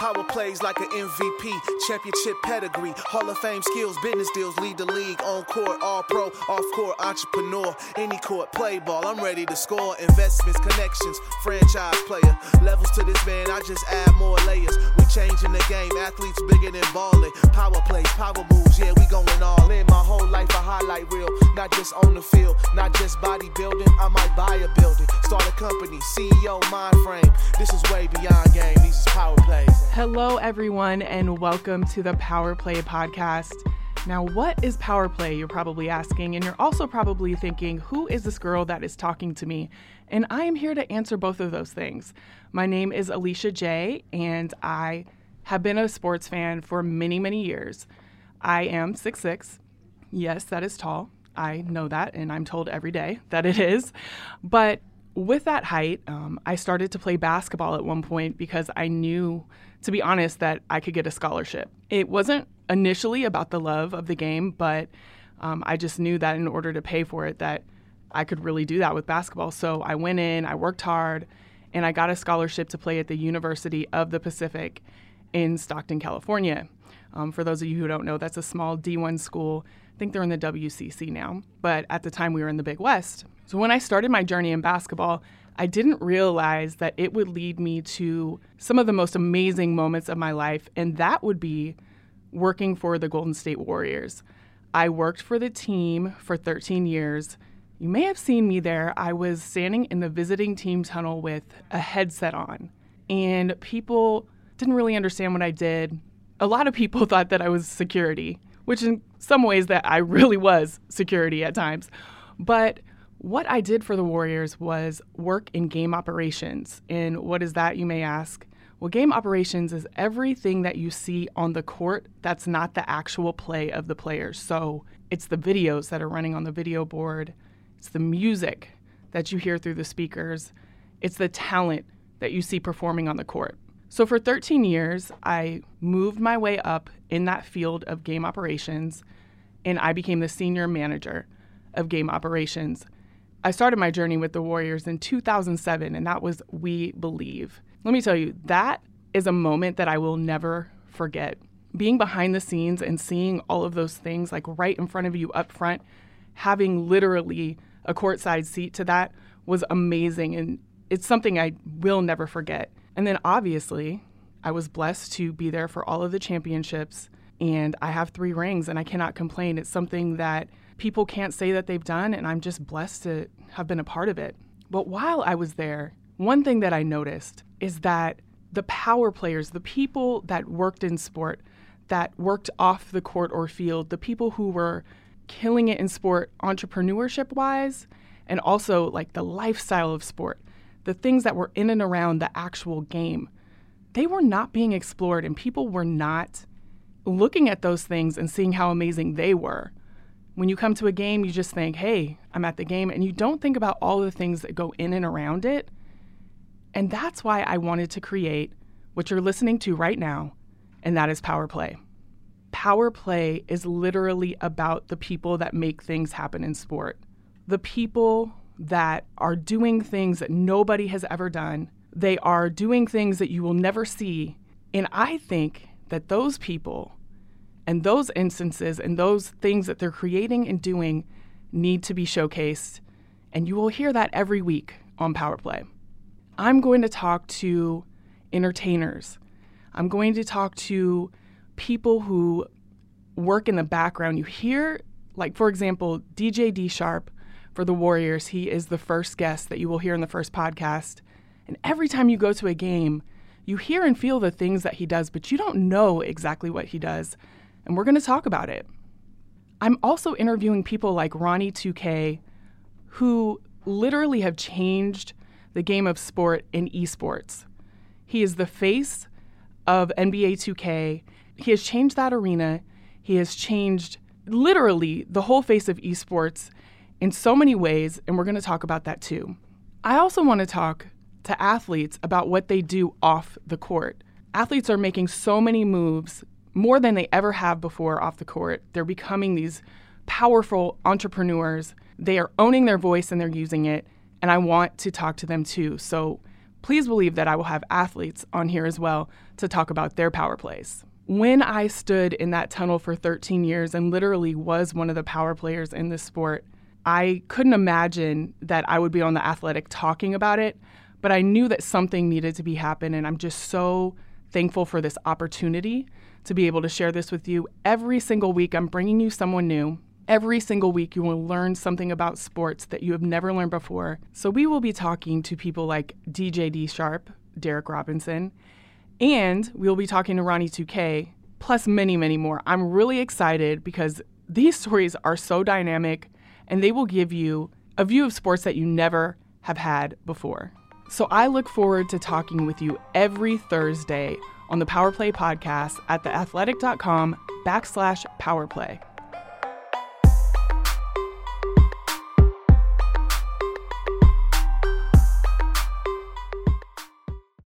Power plays like an MVP, championship pedigree, Hall of Fame skills, business deals lead the league. On court, all pro, off court, entrepreneur. Any court, play ball, I'm ready to score. Investments, connections, franchise player. Levels to this man, I just add more layers. We changing the game, athletes bigger than balling. Power plays, power moves, yeah, we going all in. My whole life a highlight reel, not just on the field, not just bodybuilding. I might buy a building, start a company, CEO, mind frame. This is way beyond game, these is power plays. Hello, everyone, and welcome to the Power Play podcast. Now, what is power play? You're probably asking, and you're also probably thinking, who is this girl that is talking to me? And I am here to answer both of those things. My name is Alicia J, and I have been a sports fan for many, many years. I am 6'6. Yes, that is tall. I know that, and I'm told every day that it is. But with that height, um, I started to play basketball at one point because I knew, to be honest, that I could get a scholarship. It wasn't initially about the love of the game, but um, I just knew that in order to pay for it, that I could really do that with basketball. So I went in, I worked hard, and I got a scholarship to play at the University of the Pacific in Stockton, California. Um, for those of you who don't know, that's a small D1 school. I think they're in the WCC now, but at the time we were in the Big West. So when I started my journey in basketball, I didn't realize that it would lead me to some of the most amazing moments of my life, and that would be working for the Golden State Warriors. I worked for the team for 13 years. You may have seen me there. I was standing in the visiting team tunnel with a headset on, and people didn't really understand what I did. A lot of people thought that I was security, which in some ways that I really was security at times. But what I did for the Warriors was work in game operations. And what is that, you may ask? Well, game operations is everything that you see on the court that's not the actual play of the players. So it's the videos that are running on the video board, it's the music that you hear through the speakers, it's the talent that you see performing on the court. So for 13 years, I moved my way up in that field of game operations, and I became the senior manager of game operations. I started my journey with the Warriors in 2007, and that was We Believe. Let me tell you, that is a moment that I will never forget. Being behind the scenes and seeing all of those things like right in front of you up front, having literally a courtside seat to that was amazing. And it's something I will never forget. And then obviously, I was blessed to be there for all of the championships. And I have three rings, and I cannot complain. It's something that people can't say that they've done, and I'm just blessed to have been a part of it. But while I was there, one thing that I noticed is that the power players, the people that worked in sport, that worked off the court or field, the people who were killing it in sport entrepreneurship wise, and also like the lifestyle of sport, the things that were in and around the actual game, they were not being explored, and people were not looking at those things and seeing how amazing they were. When you come to a game, you just think, hey, I'm at the game, and you don't think about all the things that go in and around it. And that's why I wanted to create what you're listening to right now, and that is Power Play. Power Play is literally about the people that make things happen in sport, the people that are doing things that nobody has ever done. They are doing things that you will never see. And I think that those people and those instances and those things that they're creating and doing need to be showcased. And you will hear that every week on Power Play. I'm going to talk to entertainers. I'm going to talk to people who work in the background. You hear, like, for example, DJ D Sharp for the Warriors. He is the first guest that you will hear in the first podcast. And every time you go to a game, you hear and feel the things that he does, but you don't know exactly what he does and we're going to talk about it. I'm also interviewing people like Ronnie 2K who literally have changed the game of sport in esports. He is the face of NBA 2K. He has changed that arena. He has changed literally the whole face of esports in so many ways, and we're going to talk about that too. I also want to talk to athletes about what they do off the court. Athletes are making so many moves more than they ever have before off the court. They're becoming these powerful entrepreneurs. They are owning their voice and they're using it. And I want to talk to them too. So please believe that I will have athletes on here as well to talk about their power plays. When I stood in that tunnel for 13 years and literally was one of the power players in this sport, I couldn't imagine that I would be on the athletic talking about it, but I knew that something needed to be happen and I'm just so thankful for this opportunity to be able to share this with you. Every single week I'm bringing you someone new Every single week, you will learn something about sports that you have never learned before. So, we will be talking to people like DJ D Sharp, Derek Robinson, and we'll be talking to Ronnie 2K, plus many, many more. I'm really excited because these stories are so dynamic and they will give you a view of sports that you never have had before. So, I look forward to talking with you every Thursday on the Power Play podcast at theathletic.com backslash powerplay.